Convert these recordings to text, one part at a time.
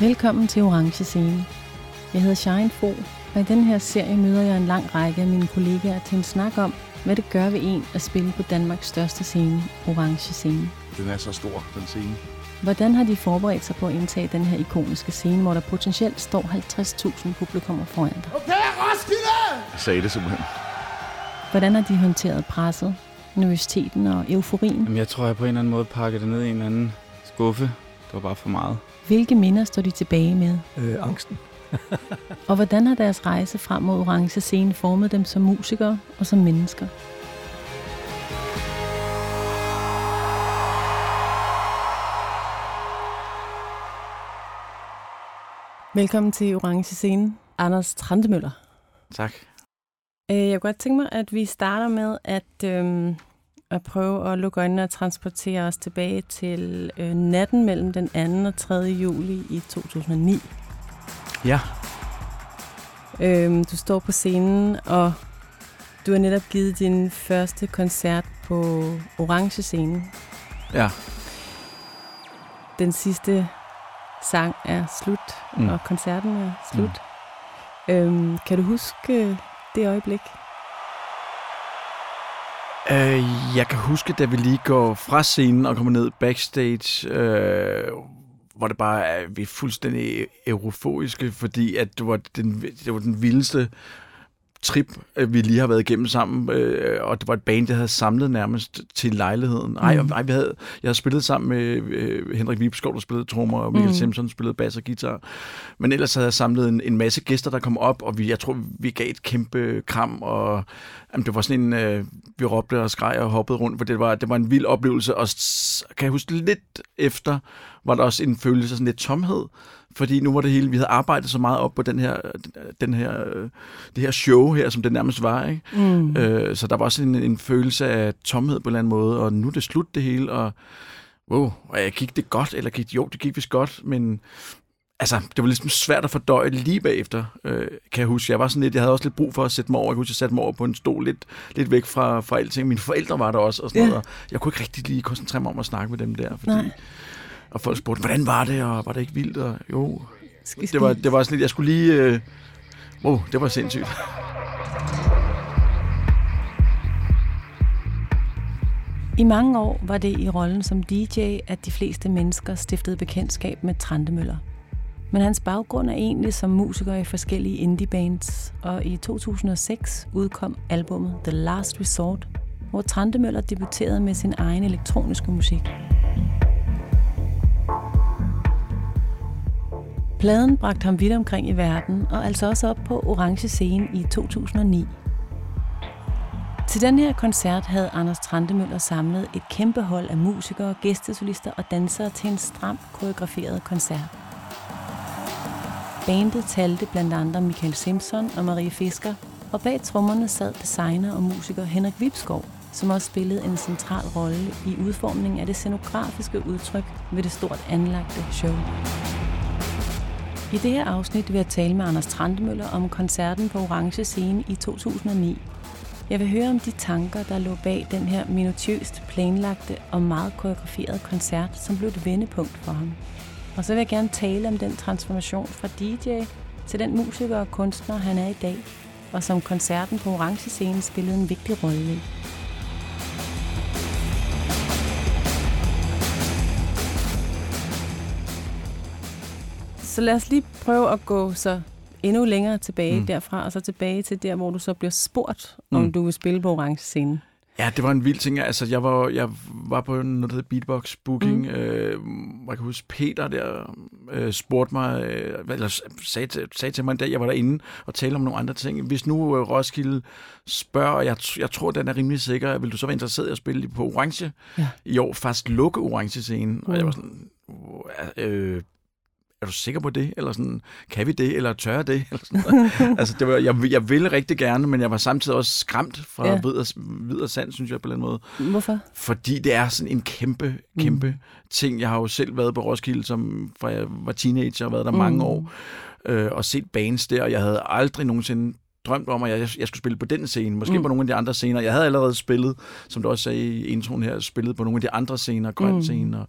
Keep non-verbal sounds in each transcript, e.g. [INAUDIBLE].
Velkommen til Orange Scene. Jeg hedder Shine Fo, og i den her serie møder jeg en lang række af mine kollegaer til en snak om, hvad det gør ved en at spille på Danmarks største scene, Orange Scene. Den er så stor, den scene. Hvordan har de forberedt sig på at indtage den her ikoniske scene, hvor der potentielt står 50.000 publikummer foran dig? Okay, Roskilde! Jeg sagde det simpelthen. Hvordan har de håndteret presset, nervøsiteten og euforien? Jamen, jeg tror, jeg på en eller anden måde pakkede det ned i en eller anden skuffe. Det var bare for meget. Hvilke minder står de tilbage med? Øh, angsten. [LAUGHS] Og hvordan har deres rejse frem mod Orange Scene formet dem som musikere og som mennesker? Velkommen til Orange Scene, Anders Trantemøller. Tak. Øh, Jeg kunne godt tænke mig, at vi starter med at, øhm, at prøve at lukke øjnene og transportere os tilbage til øh, natten mellem den 2. og 3. juli i 2009. Ja. Øhm, du står på scenen, og du har netop givet din første koncert på Orange Scenen. Ja. Den sidste sang er slut, mm. Og koncerten er slut. Mm. Øhm, kan du huske det øjeblik? Øh, jeg kan huske, da vi lige går fra scenen og kommer ned backstage, øh, hvor det bare er, vi er fuldstændig euforiske, fordi at det var den, det var den vildeste trip, øh, vi lige har været igennem sammen, øh, og det var et band, jeg havde samlet nærmest til lejligheden. Ej, Mm. ej vi havde, jeg havde spillet sammen med øh, Henrik Vibeskov, der spillede trommer, og Michael Mm. Simpson spillede bass og guitar. Men ellers havde jeg samlet en, en masse gæster, der kom op, og vi, jeg tror, vi gav et kæmpe kram, og jamen, det var sådan en, øh, vi råbte og skreg og hoppede rundt, for det var, det var en vild oplevelse, og kan jeg huske lidt efter, var der også en følelse af sådan lidt tomhed, fordi nu var det hele, vi havde arbejdet så meget op på den her, den her, det her show her, som det nærmest var, ikke? Mm. Øh, så der var også en, en følelse af tomhed på en eller anden måde, og nu er det slut det hele, og wow, og jeg gik det godt, eller gik jo, det gik vist godt, men altså, det var ligesom svært at fordøje lige bagefter, øh, kan jeg huske. Jeg var sådan lidt, jeg havde også lidt brug for at sætte mig over, jeg kunne jeg satte mig over på en stol lidt, lidt væk fra, fra alting. Mine forældre var der også, og sådan Ja. noget, og jeg kunne ikke rigtig lige koncentrere mig om at snakke med dem der, fordi, Nej. Og folk spurgte, hvordan var det, og var det ikke vildt, og jo, det var, det var sådan lidt, jeg skulle lige, øh, wow, det var sindssygt. I mange år var det i rollen som DJ, at de fleste mennesker stiftede bekendtskab med Trantemøller. Men hans baggrund er egentlig som musiker i forskellige indie-bands, og i 2006 udkom albummet The Last Resort, hvor Trantemøller debuterede med sin egen elektroniske musik. Pladen bragte ham vidt omkring i verden, og altså også op på Orange Scene i 2009. Til den her koncert havde Anders Trantemøller samlet et kæmpe hold af musikere, gæstesolister og dansere til en stram koreograferet koncert. Bandet talte blandt andre Michael Simpson og Marie Fisker, og bag trommerne sad designer og musiker Henrik Vibskov, som også spillede en central rolle i udformningen af det scenografiske udtryk ved det stort anlagte show. I det her afsnit vil jeg tale med Anders Trandemøller om koncerten på Orange Scene i 2009, jeg vil høre om de tanker, der lå bag den her minutiøst planlagte og meget koreograferede koncert, som blev et vendepunkt for ham. Og så vil jeg gerne tale om den transformation fra DJ til den musiker og kunstner, han er i dag, og som koncerten på Orange Scene spillede en vigtig rolle i. Så lad os lige prøve at gå så endnu længere tilbage mm. Mm. derfra, og så tilbage til der, hvor du så bliver spurgt, om Mm. du vil spille på Orange Scene. Ja, det var en vild ting. Altså, jeg var, jeg var på noget, der hedder Beatbox Booking. Mm. Mm. Øh, jeg kan huske, Peter der øh, spurgte mig, øh, eller sagde til, sagde til mig, da jeg var derinde og talte om nogle andre ting. Hvis nu øh, Roskilde spørger, og jeg, jeg tror, den er rimelig sikker, vil du så være interesseret i at spille på Orange Ja. i år? Fast lukke Orange-scenen. Og jeg var Mm. sådan, øh, er du sikker på det? Eller sådan, kan vi det? Eller tør det? [LAUGHS] Eller sådan. altså, det var, jeg, jeg ville rigtig gerne, men jeg var samtidig også skræmt fra Ja. ja. vid, og, vid og sand, synes jeg på en eller anden måde. Hvorfor? Fordi det er sådan en kæmpe, kæmpe mm. ting. Jeg har jo selv været på Roskilde, som, fra jeg var teenager og været der mm. mange år, øh, og set bands der, og jeg havde aldrig nogensinde drømt om, at jeg, jeg skulle spille på den scene, måske Mm. på nogle af de andre scener. Jeg havde allerede spillet, som du også sagde i introen her, spillet på nogle af de andre scener, grøn mm. scene, og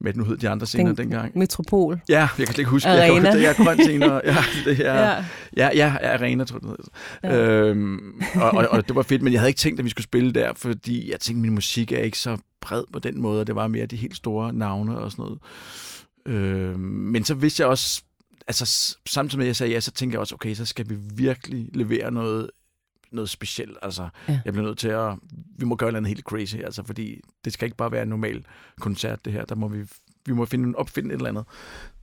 hvad nu hed de andre scener Den- dengang. Metropol. Ja, jeg kan slet ikke huske. Arena. Jeg kan huske, det er grønt scener. Ja, det er, [LAUGHS] Ja. ja, ja, Arena, tror jeg, det. Ja. Øhm, og, og, og, det var fedt, men jeg havde ikke tænkt, at vi skulle spille der, fordi jeg tænkte, at min musik er ikke så bred på den måde, og det var mere de helt store navne og sådan noget. Øhm, men så vidste jeg også, altså samtidig med, at jeg sagde ja, så tænkte jeg også, okay, så skal vi virkelig levere noget noget specielt. Altså, Ja. jeg bliver nødt til at... Vi må gøre noget helt crazy, altså, fordi det skal ikke bare være en normal koncert, det her. Der må vi, vi må finde, opfinde et eller andet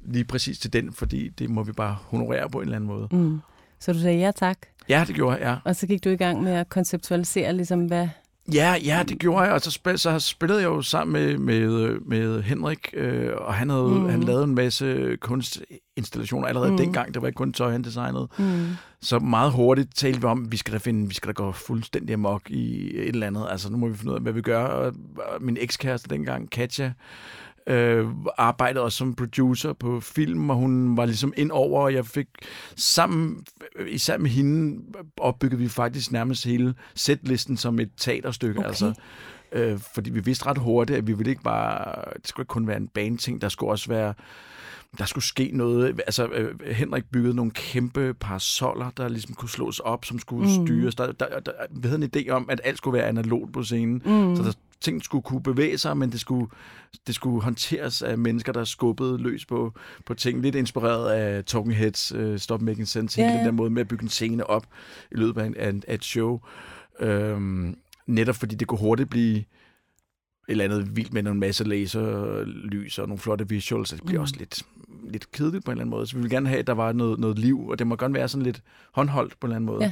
lige præcis til den, fordi det må vi bare honorere på en eller anden måde. Mm. Så du sagde ja tak, Ja, det gjorde jeg, ja. og så gik du i gang med at konceptualisere, ligesom hvad... Ja, ja, det gjorde jeg, og så, spil, så spillede jeg jo sammen med, med, med Henrik, øh, og han havde Mm. han lavede en masse kunstinstallationer allerede Mm. dengang. Det var ikke kun tøj, han designede. Mm. Så meget hurtigt talte vi om, at vi skal da finde, vi skal da gå fuldstændig amok i et eller andet. Altså, nu må vi finde ud af, hvad vi gør. Og min ekskæreste dengang, Katja, øh, arbejdede også som producer på film, og hun var ligesom ind over, og jeg fik sammen, især med hende, opbyggede vi faktisk nærmest hele setlisten som et teaterstykke. Okay. Altså, øh, fordi vi vidste ret hurtigt, at vi ville ikke bare, det skulle ikke kun være en bandting, der skulle også være der skulle ske noget. Altså, øh, Henrik byggede nogle kæmpe parasoller, der ligesom kunne slås op, som skulle mm. styres. Der, der, der, vi havde en idé om, at alt skulle være analogt på scenen. Mm. Så der, ting skulle kunne bevæge sig, men det skulle, det skulle håndteres af mennesker, der skubbede løs på, på ting. Lidt inspireret af Talking Heads uh, Stop Making Sense. Ja. Den der måde med at bygge en scene op i løbet af, en, af, et show. Øhm, netop fordi det kunne hurtigt blive et eller andet vildt med en masse laserlys og nogle flotte visuals. og Det bliver Mm. også lidt, lidt kedeligt på en eller anden måde. Så vi ville gerne have, at der var noget, noget liv, og det må godt være sådan lidt håndholdt på en eller anden måde. Ja.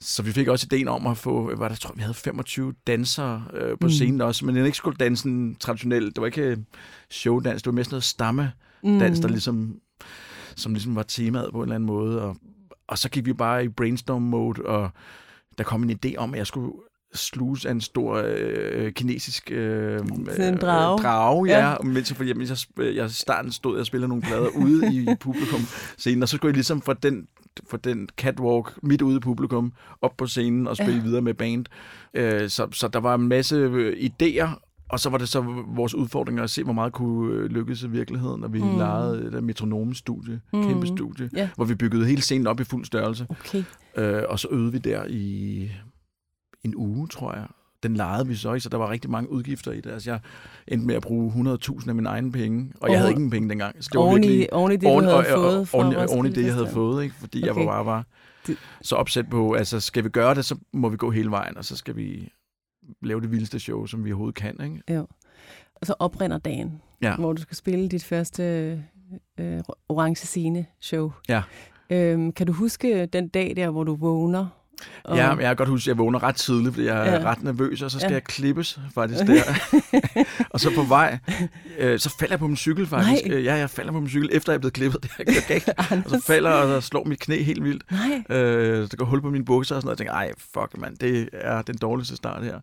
Så vi fik også ideen om at få, hvad der, tror vi havde 25 dansere øh, på Mm. mm. scenen også, men den ikke skulle dansen traditionelt. Det var ikke øh, showdans, det var mere sådan noget stamme mm. dans, der ligesom, som ligesom var temaet på en eller anden måde. Og, og så gik vi bare i brainstorm-mode, og der kom en idé om, at jeg skulle sluse af en stor øh, kinesisk øh, Sådan en drage. Øh, drage Ja. ja. Mens, jeg, fordi, mens jeg, jeg starten stod jeg og spillede nogle plader ude i, i publikum scenen, og så skulle jeg ligesom fra den, fra den catwalk midt ude i publikum op på scenen og spille Ja. videre med band. Øh, så, så der var en masse øh, idéer, og så var det så vores udfordring at se, hvor meget kunne øh, lykkes i virkeligheden, når vi Mm. legede et metronomstudie, Mm. mm. kæmpe studie, Ja. hvor vi byggede hele scenen op i fuld størrelse. Okay. Øh, og så øvede vi der i en uge, tror jeg. Den lejede vi så, ikke? så der var rigtig mange udgifter i det. Altså, jeg endte med at bruge 100.000 af mine egne penge, og jeg Oven- havde ingen penge dengang. Så det var Oven i, virkelig oven i det, oven, du havde og- og- fået fra oven, oven i Roskilde det, jeg havde fået, ikke? fordi okay. Jeg var bare, Det- så opsat på, altså skal vi gøre det, så må vi gå hele vejen, og så skal vi lave det vildeste show, som vi overhovedet kan. Ikke? Og så oprinder dagen, Ja. hvor du skal spille dit første øh, orange scene show. Ja. Øhm, kan du huske den dag der, hvor du vågner? Og... Ja, men jeg kan godt huske, at jeg vågner ret tidligt, fordi jeg er Ja. ja. ret nervøs, og så skal Ja. ja. jeg klippes faktisk der. [LAUGHS] og så på vej, øh, så falder jeg på min cykel faktisk. Nej. Øh, Ja, jeg falder på min cykel, efter jeg er blevet klippet. [LAUGHS] Det er galt. [LAUGHS] Og så falder og så slår mit knæ helt vildt. Nej. Øh, der går hul på mine bukser og sådan noget. Jeg tænker, ej, fuck mand, det er den dårligste start her.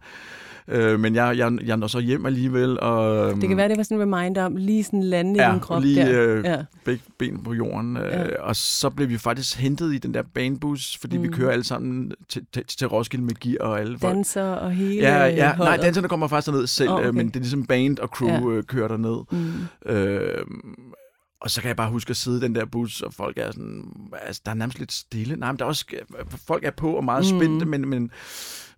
Øh, men jeg, jeg, jeg når så hjem alligevel, og øhm, Det kan være, det var sådan en reminder om lige sådan lande i Ja, din krop lige, der. øh, ja. begge ben på jorden. Ja. Øh, og så blev vi faktisk hentet i den der banebus, fordi mm. vi kører alle sammen til, til, til Roskilde med gear og alle folk. Danser og hele Ja, ja, nej, holdet. danserne kommer faktisk derned selv, oh, okay. men det er ligesom band og crew ja. kører derned. Mm. Øh, og så kan jeg bare huske at sidde i den der bus, og folk er sådan, altså, der er nærmest lidt stille. Nej, men der er også, folk er på og meget Mm. spændte, men, men,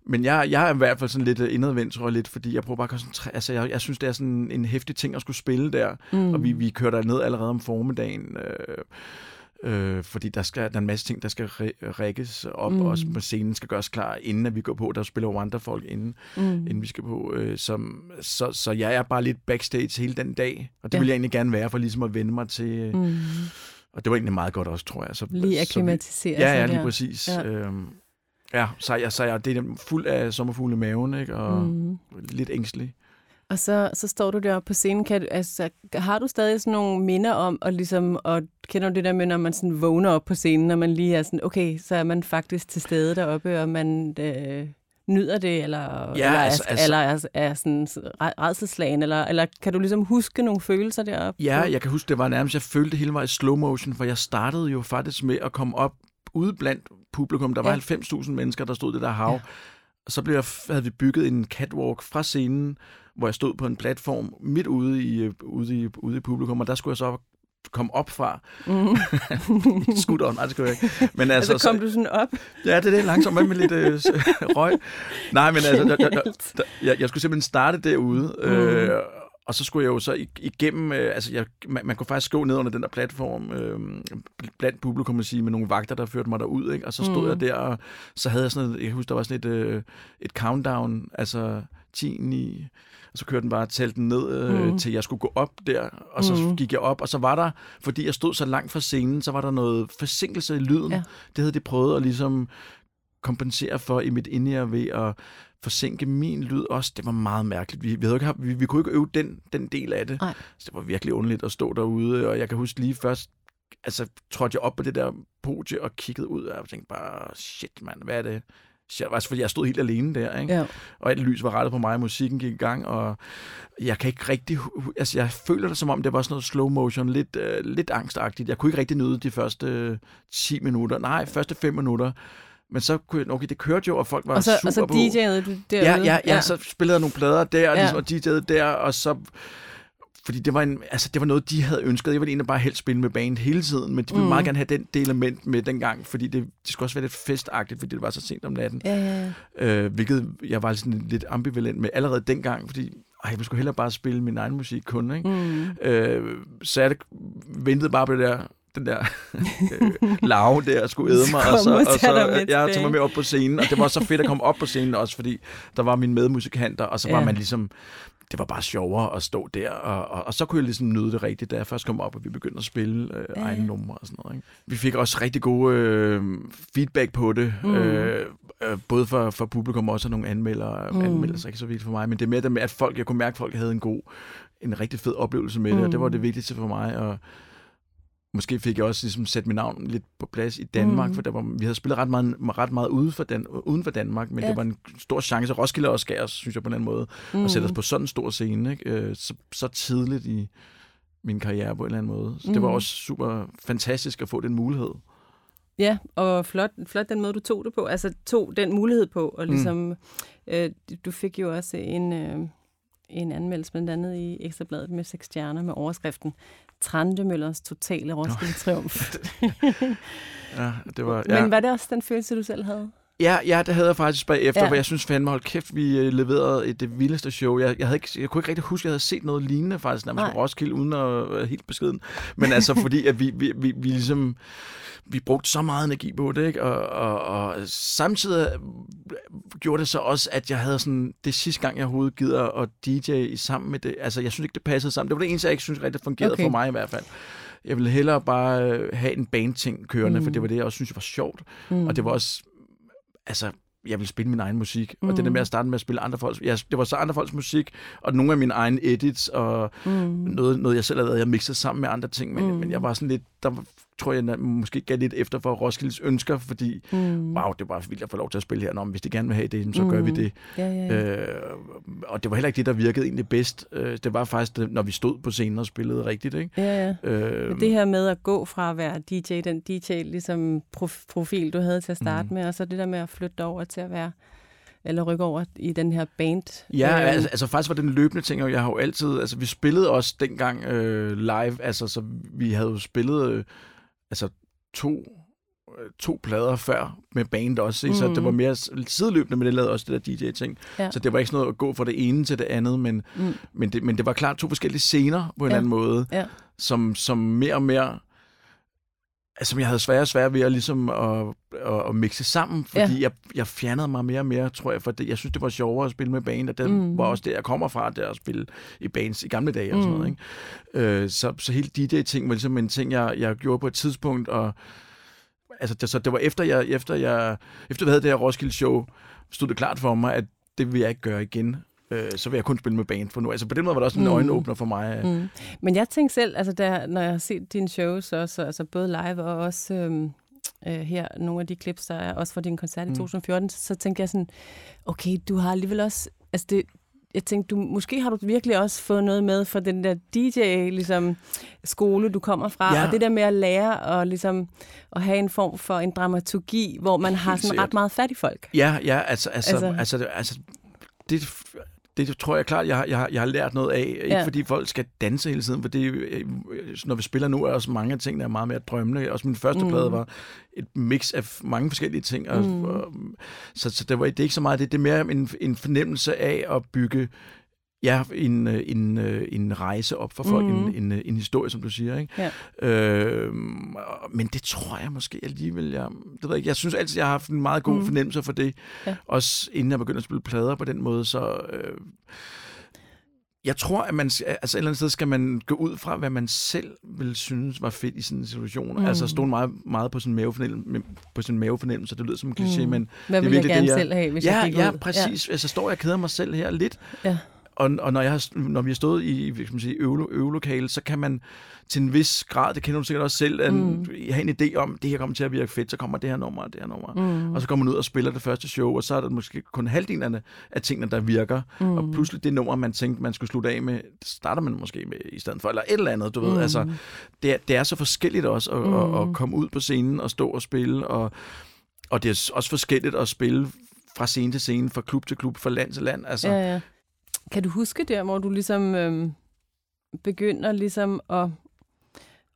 men jeg, jeg er i hvert fald sådan lidt øh, indadvendt, tror jeg lidt, fordi jeg prøver bare at koncentrere, altså jeg, jeg synes, det er sådan en hæftig ting at skulle spille der, mm. og vi, vi kører der ned allerede om formiddagen, øh, øh, fordi der, skal, der er en masse ting, der skal rækkes op, Mm. og også på scenen skal gøres klar, inden at vi går på. Der spiller Wonderfolk inden, mm. inden vi skal på. Øh, som, så, så jeg er bare lidt backstage hele den dag, og det Ja. ja. vil jeg egentlig gerne være, for ligesom at vende mig til... Mm. Mm. Og det var egentlig meget godt også, tror jeg. Så, Lige akklimatisere Ja, sig ja, lige der. præcis. Ja. Ja. Øhm, ja, så jeg, så jeg det er fuld af sommerfugle i maven, ikke? og. Mm. lidt ængstelig. Og så, så står du der på scenen. Kan du, altså, har du stadig sådan nogle minder om, og, ligesom, og kender du det der med, når man sådan vågner op på scenen, når man lige er sådan, okay, så er man faktisk til stede deroppe, og man øh, nyder det, eller, Ja, eller, altså- er, altså- eller er, er sådan red- redselslagen, eller, eller kan du ligesom huske nogle følelser deroppe? Ja, jeg kan huske, det var nærmest, jeg følte hele var i slow motion, for jeg startede jo faktisk med at komme op ude blandt publikum. Der var Ja. ja. 90.000 mennesker, der stod det der hav. Ja. Ja. Og så blev jeg, havde vi bygget en catwalk fra scenen, hvor jeg stod på en platform midt ude i, øh, ude i, ude i publikum, og der skulle jeg så komme op fra. Mm. [LAUGHS] Skutteren, nej, det skulle jeg ikke. Men altså, altså kom så, du sådan op? Ja, det er det, langsomt med, med lidt øh, [LAUGHS] røg. Nej, men altså, jeg, jeg, jeg, jeg, jeg skulle simpelthen starte derude, mm. øh, og så skulle jeg jo så igennem, øh, altså jeg, man, man kunne faktisk gå ned under den der platform, øh, blandt publikum, man sige, med nogle vagter, der førte mig derud, ikke? og så stod mm. jeg der, og så havde jeg sådan noget, jeg husker, der var sådan et, øh, et countdown, altså 10, 9, og så kørte den bare talt den ned, øh, mm. til jeg skulle gå op der, og så mm. gik jeg op, og så var der, fordi jeg stod så langt fra scenen, så var der noget forsinkelse i lyden. Ja. Det havde de prøvet at ligesom kompensere for i mit indre ved at forsinke min lyd også. Det var meget mærkeligt. Vi, vi, havde ikke haft, vi, vi kunne ikke øve den, den del af det. Så det var virkelig underligt at stå derude, og jeg kan huske lige først, altså trådte jeg op på det der podie og kiggede ud, og tænkte bare, shit mand, hvad er det? Altså, fordi jeg stod helt alene der, ikke? Ja. og alt lys var rettet på mig, og musikken gik i gang, og jeg kan ikke rigtig... Altså, jeg føler det som om, det var sådan noget slow motion, lidt, uh, lidt angstagtigt. Jeg kunne ikke rigtig nyde de første uh, 10 minutter. Nej, første 5 minutter. Men så kunne jeg, okay, det kørte jo, og folk var og så, super og så DJ'ede du derude? Ja, ja, ja, ja, så spillede jeg nogle plader der, ja. ligesom, og DJ'ede der, og så fordi det var, en, altså, det var noget, de havde ønsket. Jeg ville egentlig bare helst spille med band hele tiden, men de ville mm. meget gerne have den, det element med dengang, fordi det, det skulle også være lidt festagtigt, fordi det var så sent om natten. Ja, ja, ja. Øh, hvilket jeg var sådan lidt ambivalent med allerede dengang, fordi ej, jeg skulle hellere bare spille min egen musik kun. Ikke? Mm. Øh, så jeg ventede bare på det der den der [LAUGHS] øh, lave der skulle æde mig, og så, og så jeg tog mig med op på scenen, og det var så fedt at komme op på scenen også, fordi der var mine medmusikanter, og så var ja. man ligesom, det var bare sjovere at stå der, og, og, og så kunne jeg ligesom nyde det rigtigt, da jeg først kom op, og vi begyndte at spille øh, ja. egne numre og sådan noget. Ikke? Vi fik også rigtig gode øh, feedback på det, mm. øh, øh, både for, for publikum og også nogle anmeldere, mm. anmeldelser, ikke så vigtigt for mig, men det er mere det med, at folk, jeg kunne mærke, at folk havde en god, en rigtig fed oplevelse med det, mm. og det var det vigtigste for mig, og måske fik jeg også ligesom sat mit navn lidt på plads i Danmark, mm. for der var, vi havde spillet ret meget, ret meget uden for, Dan, uden for Danmark, men ja. det var en stor chance. Roskilde også gav os, synes jeg på en anden måde, mm. at sætte os på sådan en stor scene, ikke? Øh, så, så tidligt i min karriere på en eller anden måde. Så mm. det var mm. også super fantastisk at få den mulighed. Ja, og flot, flot den måde, du tog det på. Altså tog den mulighed på, og ligesom, mm. øh, du fik jo også en, øh, en anmeldelse blandt andet i Ekstrabladet med seks stjerner med overskriften Trandemøllers totale Roskilde Triumf. [LAUGHS] ja, det var... Ja. Men var det også den følelse, du selv havde? Ja, ja, det havde jeg faktisk bare efter, ja. hvor jeg synes fandme, hold kæft, vi øh, leverede et, det vildeste show. Jeg, jeg, havde ikke, jeg kunne ikke rigtig huske, at jeg havde set noget lignende faktisk, nærmest på Roskilde, uden at være helt beskeden. Men altså, fordi at vi, vi, vi, vi ligesom vi brugte så meget energi på det, ikke? Og, og, og samtidig gjorde det så også, at jeg havde sådan, det sidste gang, jeg overhovedet gider at DJ sammen med det, altså jeg synes ikke, det passede sammen. Det var det eneste, jeg ikke synes rigtig fungerede okay. for mig i hvert fald. Jeg ville hellere bare øh, have en bandting kørende, mm. for det var det, jeg også synes var sjovt. Mm. Og det var også, altså, jeg ville spille min egen musik. Mm. Og det der med at starte med at spille andre folks... Ja, det var så andre folks musik, og nogle af mine egne edits, og mm. noget, noget, jeg selv havde lavet, jeg mixede sammen med andre ting, men, mm. men jeg var sådan lidt... Der tror jeg måske gav lidt efter for Roskildes ønsker, fordi mm. wow, det var vildt at få lov til at spille her. Nå, hvis de gerne vil have det, så mm. gør vi mm. det. Ja, ja, ja. Øh, og det var heller ikke det, der virkede egentlig bedst. Øh, det var faktisk, det, når vi stod på scenen og spillede rigtigt. Ikke? Ja, ja. Øh, det her med at gå fra at være DJ, den DJ ligesom profil, du havde til at starte mm. med, og så det der med at flytte over til at være eller rykke over i den her band? Ja, øh, altså, altså faktisk var det en løbende ting, og jeg har jo altid, altså vi spillede også dengang øh, live, altså så vi havde jo spillet øh, altså to øh, to plader før med band også, mm. så det var mere sideløbende, men det lavede også det der DJ-ting. Ja. Så det var ikke sådan noget at gå fra det ene til det andet, men, mm. men, det, men det var klart to forskellige scener på en ja. anden måde, ja. som, som mere og mere altså, jeg havde svære og svære ved at, ligesom at, at, at mixe sammen, fordi ja. jeg, jeg fjernede mig mere og mere, tror jeg, for det, jeg synes, det var sjovere at spille med band, og det mm. var også det, jeg kommer fra, det at spille i bands i gamle dage og sådan noget. Mm. Ikke? Øh, så, så hele DJ-ting var ligesom en ting, jeg, jeg gjorde på et tidspunkt, og altså, det, så det var efter, jeg, efter, jeg, efter vi havde det her Roskilde-show, stod det klart for mig, at det vil jeg ikke gøre igen øh, så vil jeg kun spille med band for nu. Altså på den måde var det også en mm. øjenåbner for mig. Mm. Men jeg tænkte selv, altså der, når jeg har set dine shows, også, altså både live og også øhm, øh, her, nogle af de clips, der er også fra din koncert i mm. 2014, så, så tænkte jeg sådan, okay, du har alligevel også, altså det, jeg tænkte, du, måske har du virkelig også fået noget med for den der DJ ligesom, skole, du kommer fra, ja. og det der med at lære og ligesom, at have en form for en dramaturgi, hvor man har sådan ret meget fat i folk. Ja, ja, altså, altså, altså, altså, altså det, det tror jeg klart, jeg, har- jeg, har- jeg har lært noget af. Ikke Ja. fordi folk skal danse hele tiden, for det, øh, når vi spiller nu, er også mange af tingene er meget mere drømmende. Også min første mm. plade var et mix af mange forskellige ting. Og, mm. og, så, så det, var, det er ikke så meget det. Det er mere en, en fornemmelse af at bygge ja, en, øh, en, øh, en rejse op for folk, mm. en, en, øh, en historie, som du siger. Ikke? Ja. Øh, men det tror jeg måske alligevel, jeg, det ved jeg, jeg synes altid, jeg har haft en meget god mm. fornemmelse for det. Ja. Også inden jeg begyndte at spille plader på den måde, så... Øh, jeg tror, at man, altså et eller andet sted skal man gå ud fra, hvad man selv vil synes var fedt i sådan en situation. Mm. Altså stole meget, meget på sin mavefornemmelse, på sin mavefornemmelse. Det lyder som en kliché, mm. men Hvad det er vil jeg gerne det, selv have, hvis ja, jeg gik ja, ud? præcis. Ja. Altså, står jeg og keder mig selv her lidt. Ja. Og, og når, jeg har, når vi har stået i kan man sige, øve, øvelokale, så kan man til en vis grad, det kender du sikkert også selv, at mm. have en idé om, det her kommer til at virke fedt, så kommer det her nummer og det her nummer. Mm. Og så kommer man ud og spiller det første show, og så er der måske kun halvdelen af, af tingene, der virker. Mm. Og pludselig det nummer, man tænkte, man skulle slutte af med, det starter man måske med i stedet for, eller et eller andet, du ved. Altså, det, er, det er så forskelligt også at, mm. at, at komme ud på scenen og stå og spille, og, og det er også forskelligt at spille fra scene til scene, fra klub til klub, fra land til land. Altså, Ja, ja. Kan du huske der, hvor du ligesom øhm, begynder ligesom at,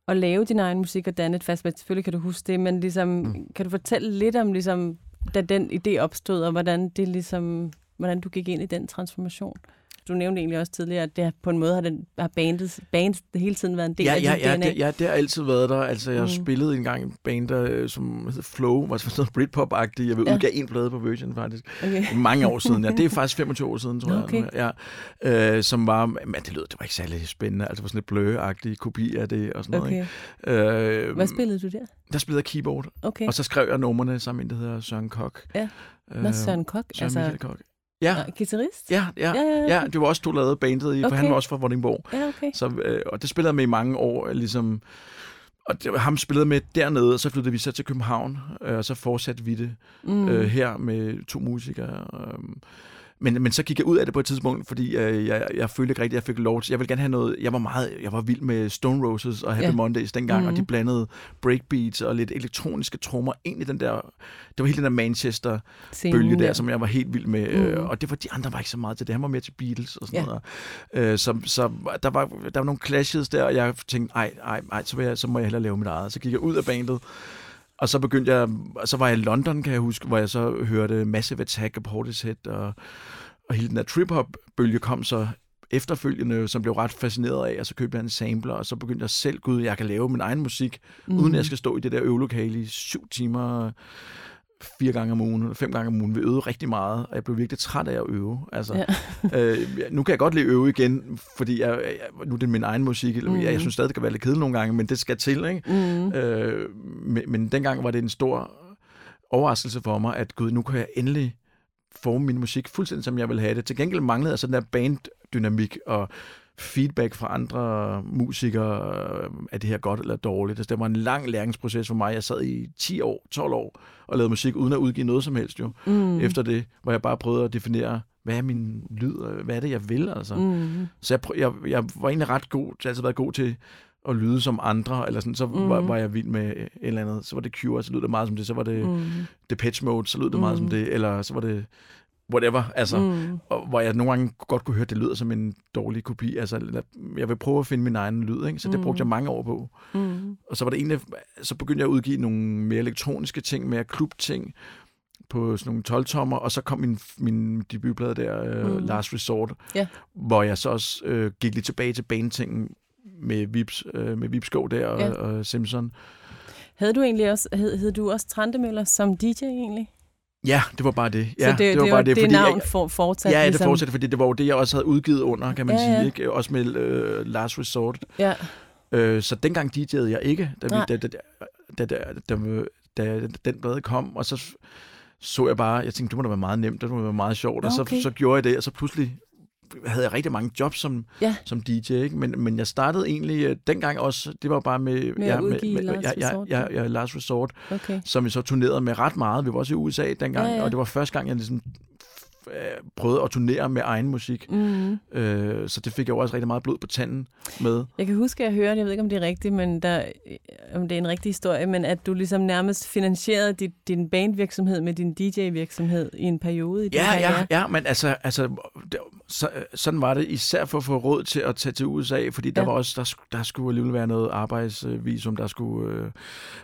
at lave din egen musik og danne et fast band? Selvfølgelig kan du huske det, men ligesom, mm. kan du fortælle lidt om, ligesom, da den idé opstod, og hvordan, det ligesom, hvordan du gik ind i den transformation? Du nævnte egentlig også tidligere, at det på en måde har, den, har bandet, bandet hele tiden været en del Ja, af ja, ja, DNA. det, ja, det har altid været der. Altså, jeg Mm. spillede engang en band, der, som hed Flow, var sådan noget Britpop-agtigt. Jeg vil Ja. udgive en plade på Virgin, faktisk. Okay. Mange år siden, ja. Det er [LAUGHS] faktisk 25 år siden, tror jeg. okay. nu, Ja. Øh, som var, men det lød, det var ikke særlig spændende. Altså, var sådan lidt blø kopi af det og sådan noget. okay. Ikke? Øh, Hvad spillede du der? Der spillede jeg keyboard, Okay. og så skrev jeg numrene sammen med en, der hedder Søren Kok. Ja. Nå, Søren Kok, Søren altså Michael Kok. Ja, guitarist? ja, ja, Ja, ja, ja. ja. Det var også, du lavede bandet i, for Okay. han var også fra Vordingborg. Ja, okay. Så, øh, og det spillede jeg med i mange år, ligesom... Og det, ham spillede med dernede, og så flyttede vi så til København, øh, og så fortsatte vi det mm. øh, her med to musikere. Øh, men, men så gik jeg ud af det på et tidspunkt, fordi øh, jeg, jeg følte ikke rigtigt, at jeg fik lov til... Jeg ville gerne have noget... Jeg var meget... Jeg var vild med Stone Roses og Happy ja. Mondays dengang, mm. og de Mhm. blandede breakbeats og lidt elektroniske trommer ind i den der... Det var hele den der Manchester Scenen bølge der, som jeg var helt vild med. Mm. Mm. Og det var de andre var ikke så meget til det. Han var mere til Beatles og sådan Ja. noget. Øh, så, så der, var, der var nogle clashes der, og jeg tænkte, ej, ej, ej så, jeg, så må jeg hellere lave mit eget. Så gik jeg ud af bandet, og så begyndte jeg, så var jeg i London, kan jeg huske, hvor jeg så hørte Massive Attack og Portishead, og, og hele den der trip-hop-bølge kom så efterfølgende, som blev ret fascineret af, og så købte jeg en sampler, og så begyndte jeg selv, gud, jeg kan lave min egen musik, mm. uden at jeg skal stå i det der øvelokale i syv timer, fire gange om ugen, eller fem gange om ugen. Vi øvede rigtig meget, og jeg blev virkelig træt af at øve. Altså, Ja. [LAUGHS] øh, nu kan jeg godt lide at øve igen, fordi jeg, jeg, nu er det min egen musik. Eller, mm. jeg, jeg synes stadig, det kan være lidt kedeligt nogle gange, men det skal til. Ikke? Mm. Øh, men, men dengang var det en stor overraskelse for mig, at gud, nu kan jeg endelig forme min musik fuldstændig, som jeg vil have det. Til gengæld manglede jeg sådan der banddynamik og feedback fra andre musikere, er det her godt eller dårligt. Altså, det var en lang læringsproces for mig. Jeg sad i 10 år, 12 år og lavede musik, uden at udgive noget som helst jo. Mm. Efter det, hvor jeg bare prøvede at definere, hvad er min lyd, hvad er det, jeg vil, altså. Mm. Så jeg, prøv, jeg, jeg var egentlig ret god, jeg har altid været god til at lyde som andre, eller sådan, så mm. var, var jeg vild med et eller andet. Så var det Cure, så lød det meget som det, så var det Mm. Depeche Mode, så lød det meget Mm. som det, eller så var det whatever, altså, Mm. og, hvor jeg nogle gange godt kunne høre, at det lyder som en dårlig kopi, altså, jeg vil prøve at finde min egen lyd, ikke? så det brugte jeg mange år på. Mm. Og så var det egentlig, så begyndte jeg at udgive nogle mere elektroniske ting, mere klubting, på sådan nogle 12-tommer, og så kom min, min debutplade der, øh, Mm. mm. Last Resort, Ja. hvor jeg så også øh, gik lidt tilbage til banetingen med Vips, øh, med Vipskov der og, ja. og Simpson. Havde du egentlig også, hed, hed du også Trandemøller som DJ egentlig? Ja, det var bare det. Ja, så det, var det, bare var det, fordi navn jeg, for, fortsat? Ja, det ligesom. fortsætter, fordi det var jo det, jeg også havde udgivet under, kan man Ja, ja, sige. Ikke? Også med øh, Last Resort. Ja. Øh, så dengang DJ'ede jeg ikke, da, vi, da, da, da, da, da, da, da den plade kom, og så så jeg bare, jeg tænkte, det må da være meget nemt, det må være meget sjovt, Nå, og så, okay. så gjorde jeg det, og så pludselig havde jeg rigtig mange jobs som, Ja. som DJ, ikke? Men, men jeg startede egentlig øh, dengang også, det var bare med, Med at udgive Last ja, ja, Resort, ja, ja. ja, Last Resort, Okay. som vi så turnerede med ret meget. Vi var også i USA dengang, Ja, ja, ja. ja. og det var første gang, jeg ligesom prøvede at turnere med egen musik. Mm. Øh, så det fik jeg jo også rigtig meget blod på tanden med. Jeg kan huske, at jeg hørte, jeg ved ikke, om det er rigtigt, men der, om det er en rigtig historie, men at du ligesom nærmest finansierede dit, din bandvirksomhed med din DJ-virksomhed i en periode i Ja, ja, ja, men altså, altså det, så, øh, sådan var det især for at få råd til at tage til USA, fordi der Ja. var også, der, der skulle alligevel være noget arbejdsvisum, der skulle øh,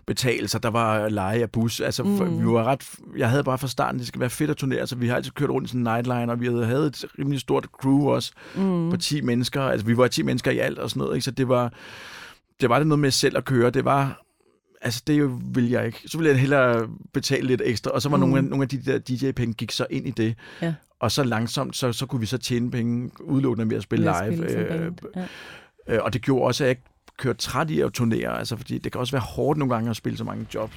betales, og der var leje af bus. Altså, mm. Mm. vi var ret, jeg havde bare fra starten, det skal være fedt at turnere, så vi har altid kørt rundt en nightliner, og vi havde, havde et rimelig stort crew også, Mm. på 10 mennesker. Altså, vi var 10 mennesker i alt og sådan noget, ikke? så det var, det var det noget med selv at køre. Det var, altså det vil jeg ikke. Så ville jeg hellere betale lidt ekstra, og så var mm. Nogle, af, nogle af de der DJ-penge gik så ind i det. Ja. Og så langsomt, så, så kunne vi så tjene penge udelukkende ved at spille Ved at live. spille øh. Ja. øh, og det gjorde også, at jeg ikke kørte træt i at turnere, altså fordi det kan også være hårdt nogle gange at spille så mange jobs.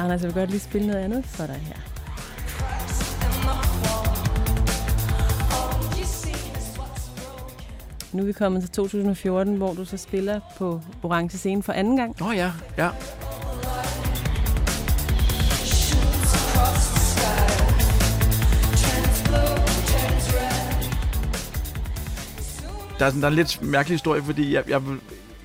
Anders, jeg vil godt lige spille noget andet for dig her. Nu er vi kommet til 2014, hvor du så spiller på Orange Scene for anden gang. Nå oh, ja, ja. Der er, sådan, der er en lidt mærkelig historie, fordi jeg, jeg,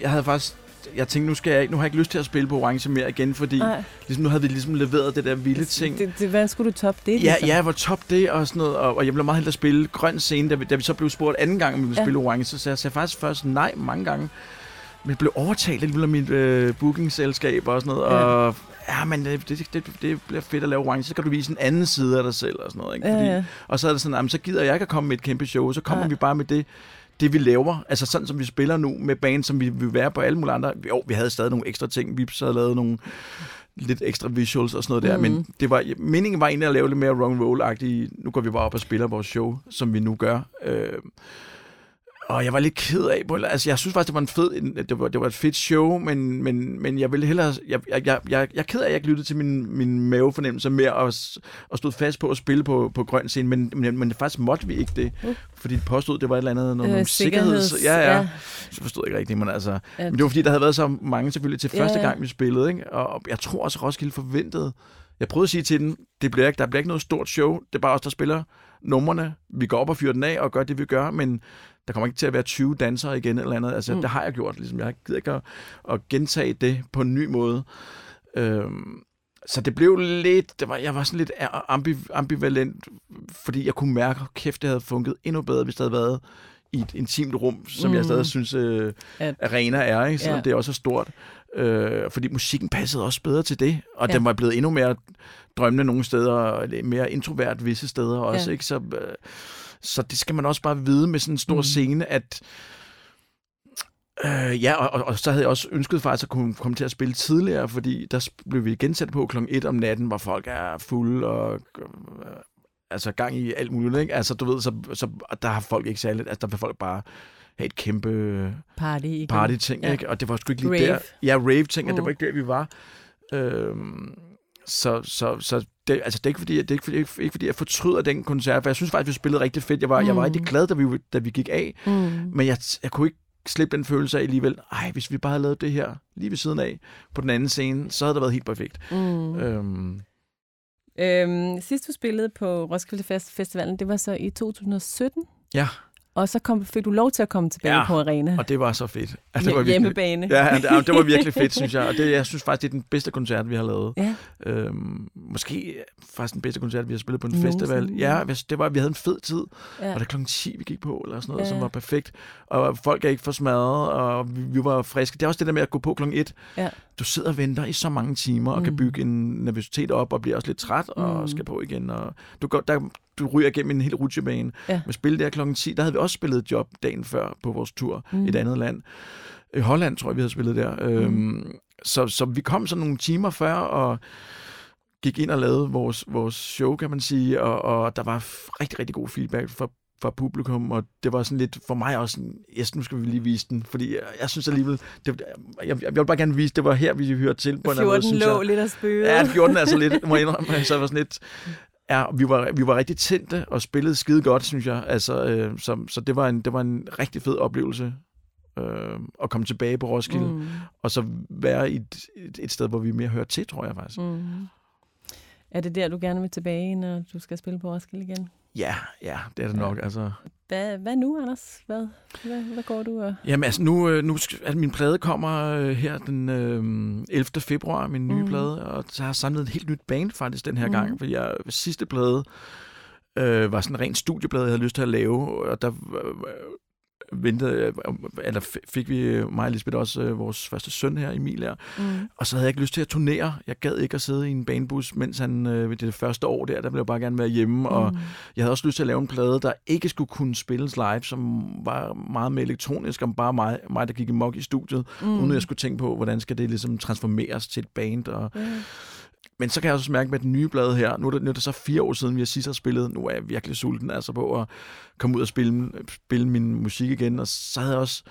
jeg havde faktisk... Jeg tænkte, nu, skal jeg, ikke- nu har jeg ikke lyst til at spille på Orange mere igen, fordi Nej. ligesom, nu havde vi ligesom leveret det der vilde ting. Det, det, hvordan skulle du toppe det? Ja, ligesom? ja, hvor top det og sådan noget. Og, og jeg blev meget hellere spille grøn scene, da vi, da vi så blev spurgt anden gang, om vi ville Ja. spille orange. Så jeg sagde faktisk først nej mange gange. Men jeg blev overtalt alligevel af mit øh, bookingselskab og sådan noget. Ja. Og ja, men det, det, det, det bliver fedt at lave orange. Så kan du vise en anden side af dig selv og sådan noget. Ikke? Ja, Fordi, ja. Og så er det sådan, jamen, så gider jeg ikke at komme med et kæmpe show. Så kommer Nej. vi bare med det, det vi laver. Altså sådan, som vi spiller nu med band, som vi vil være på alle mulige andre. Jo, vi havde stadig nogle ekstra ting. Vi havde lavet nogle lidt ekstra visuals og sådan noget der, Mhm. men det var, meningen var egentlig at lave lidt mere rock and roll-agtigt. Nu går vi bare op og spiller vores show, som vi nu gør. Øh, og jeg var lidt ked af, på- altså jeg synes faktisk, det var en fed, det var, det var et fedt show, men, men, men jeg ville hellere, jeg, jeg, jeg, jeg, er ked af, at jeg ikke lyttede til min, min mavefornemmelse mere og, og stod fast på at spille på, på grøn scene, men, men, men faktisk måtte vi ikke det, Uh. fordi det påstod, det var et eller andet, noget, Øh, øh, sikkerheds... sikkerheds- Ja, ja, ja. Så forstod jeg ikke rigtigt, men altså... Men det var fordi, der havde været så mange selvfølgelig til første ja. gang, vi spillede, ikke? Og, og jeg tror også, Roskilde forventede... Jeg prøvede at sige til den, det bliver ikke, der bliver ikke noget stort show, det er bare os, der spiller numrene. Vi går op og fyrer den af og gør det, vi gør, men der kommer ikke til at være 20 dansere igen eller andet. Altså, Mm. mm. det har jeg gjort, ligesom. Jeg gider ikke at, at gentage det på en ny måde. Øhm, så det blev lidt, det var, jeg var sådan lidt ambi, ambivalent, fordi jeg kunne mærke, at kæft, det havde funket endnu bedre, hvis det havde været i et intimt rum, som mm. jeg Mm. stadig synes, øh, At- arena er, ikke? selvom Ja. det er også er stort. Øh, fordi musikken passede også bedre til det, og Ja. den var blevet endnu mere drømmende nogle steder, og mere introvert visse steder også. Ja. Ikke? Så, øh, så det skal man også bare vide med sådan en stor Mm. mm. scene, at Øh, ja, og, og, og så havde jeg også ønsket faktisk at kunne komme til at spille tidligere, fordi der blev vi gensat på klokken 1 om natten, hvor folk er fulde og øh, altså gang i alt muligt. Ikke? Altså du ved, så, så der har folk ikke særligt, altså der vil folk bare have et kæmpe Party igen. party-ting, Ja. ja. ikke? Og det var sgu ikke lige Rave. der. Ja, rave-ting, og det Mm. var ikke der, vi var. Øhm, så, så, så det, altså, det er ikke fordi, det er ikke fordi, ikke, ikke fordi jeg fortryder den koncert, for jeg synes faktisk, vi spillede rigtig fedt. Jeg var, mm. jeg var Mm. rigtig glad, da vi, da vi gik af, Mm. men jeg, jeg kunne ikke slippe den følelse af alligevel, ej, hvis vi bare havde lavet det her lige ved siden af på den anden scene, så havde det været helt perfekt. Mm. Mm. Øhm, Øhm, sidst du spillede på Roskilde Fest Festivalen, det var så i 2017. Ja. Og så kom, fik du lov til at komme tilbage Ja, på arena. og det var så fedt. Ja, det var virkelig, Hjemmebane. Ja, det, det var virkelig fedt, [LAUGHS] synes jeg. Og det, jeg synes faktisk, det er den bedste koncert, vi har lavet. Ja. Øhm, måske faktisk den bedste koncert, vi har spillet på en Nogensinde. festival. Ja, hvis det var, vi havde en fed tid. ja. Og det klokken 10, vi gik på, eller sådan noget, Ja. som var perfekt. Og folk er ikke for smadret, og vi, vi var friske. Det er også det der med at gå på klokken 1. Ja. Du sidder og venter i så mange timer, og Mm. kan bygge en nervøsitet op, og bliver også lidt træt, og Mm. skal på igen. Og du, går, der, du ryger igennem en hel rutsjebane. Ja. Med spil der klokken 10, der havde vi også spillet et job dagen før på vores tur Mm. mm. et andet land. I Holland, tror jeg, vi havde spillet der. Mm. Øhm, så, så vi kom så nogle timer før, og gik ind og lavede vores, vores show, kan man sige, og, og der var rigtig, rigtig god feedback fra, fra publikum, og det var sådan lidt for mig også sådan, yes, nu skal vi lige vise den, fordi jeg, jeg synes alligevel, det, jeg, jeg, jeg vil bare gerne vise, det var her, vi hørte til på en eller anden måde, 14 synes lå jeg. lidt og spøgede. Ja, 14 altså lidt, må jeg [LAUGHS] indrømme, så var sådan lidt, Ja, vi var, vi var rigtig tændte og spillede skide godt, synes jeg. Altså, øh, så, så det, var en, det var en rigtig fed oplevelse øh, at komme tilbage på Roskilde. Mm. Og så være i et, et, et sted, hvor vi mere hører til, tror jeg faktisk. Mm. Er det der, du gerne vil tilbage, når du skal spille på Roskilde igen? Ja, ja, det er det nok. Altså, Hvad, hvad nu, Anders? Hvad, hvad, hvad går du og... Jamen altså, nu, øh, nu altså, min plade kommer øh, her den øh, 11. februar, min nye mm. plade, og så har jeg samlet et helt nyt band faktisk den her mm. gang, for jeg sidste plade øh, var sådan en ren studieplade, jeg havde lyst til at lave, og der øh, ventede, eller fik vi mig og Lisbeth også øh, vores første søn her, Emil her. Mm. Og så havde jeg ikke lyst til at turnere. Jeg gad ikke at sidde i en banebus, mens han øh, ved det første år der, der ville jeg bare gerne være hjemme. Mm. Og jeg havde også lyst til at lave en plade, der ikke skulle kunne spilles live, som var meget mere elektronisk, om bare mig, mig der gik i mok i studiet, mm. uden at jeg skulle tænke på, hvordan skal det ligesom transformeres til et band. Og, mm. Men så kan jeg også mærke med den nye blad her, nu er, det, nu er det så fire år siden, vi har sidst har spillet, nu er jeg virkelig sulten altså på at komme ud og spille, spille min musik igen, og så havde jeg også,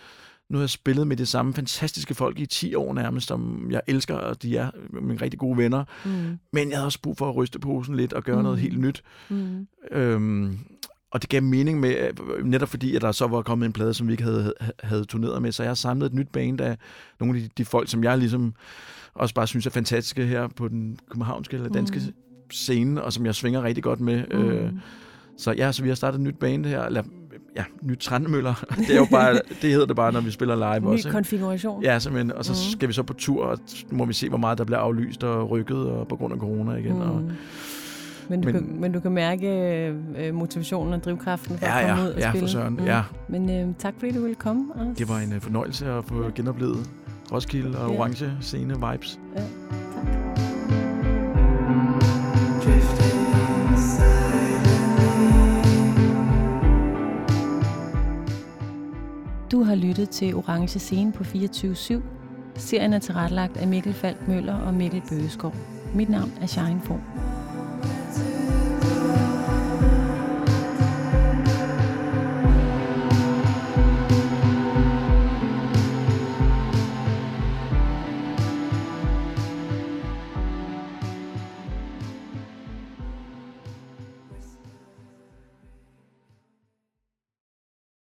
nu har jeg spillet med de samme fantastiske folk i 10 år nærmest, som jeg elsker, og de er mine rigtig gode venner. Mm. Men jeg havde også brug for at ryste posen lidt og gøre mm. noget helt nyt. Mm. Øhm, og det gav mening med, netop fordi, at der så var kommet en plade, som vi ikke havde, havde turneret med, så jeg har samlet et nyt band af nogle af de, de folk, som jeg ligesom også bare synes er fantastiske her på den københavnske eller danske mm. scene, og som jeg svinger rigtig godt med. Mm. Øh, så ja, så vi har startet et nyt band her, eller ja, nyt Trandemøller. [LAUGHS] Det er jo bare, det hedder det bare, når vi spiller live Ny også. Ny konfiguration. Ja, simpelthen. Og så mm. skal vi så på tur, og må vi se, hvor meget der bliver aflyst og rykket og på grund af corona igen. Mm. Og, men du, men, kan, men du kan mærke øh, motivationen og drivkraften for ja, at komme ja, ud og ja, spille. For søren, mm. ja, Men øh, tak fordi du ville komme. Anders. Det var en uh, fornøjelse at få genoplevet Roskilde og ja. Orange Scene Vibes. Ja, tak. Du har lyttet til Orange Scene på 24-7. Serien er tilrettelagt af Mikkel Falk Møller og Mikkel Bøgeskov. Mit navn er Shine Form.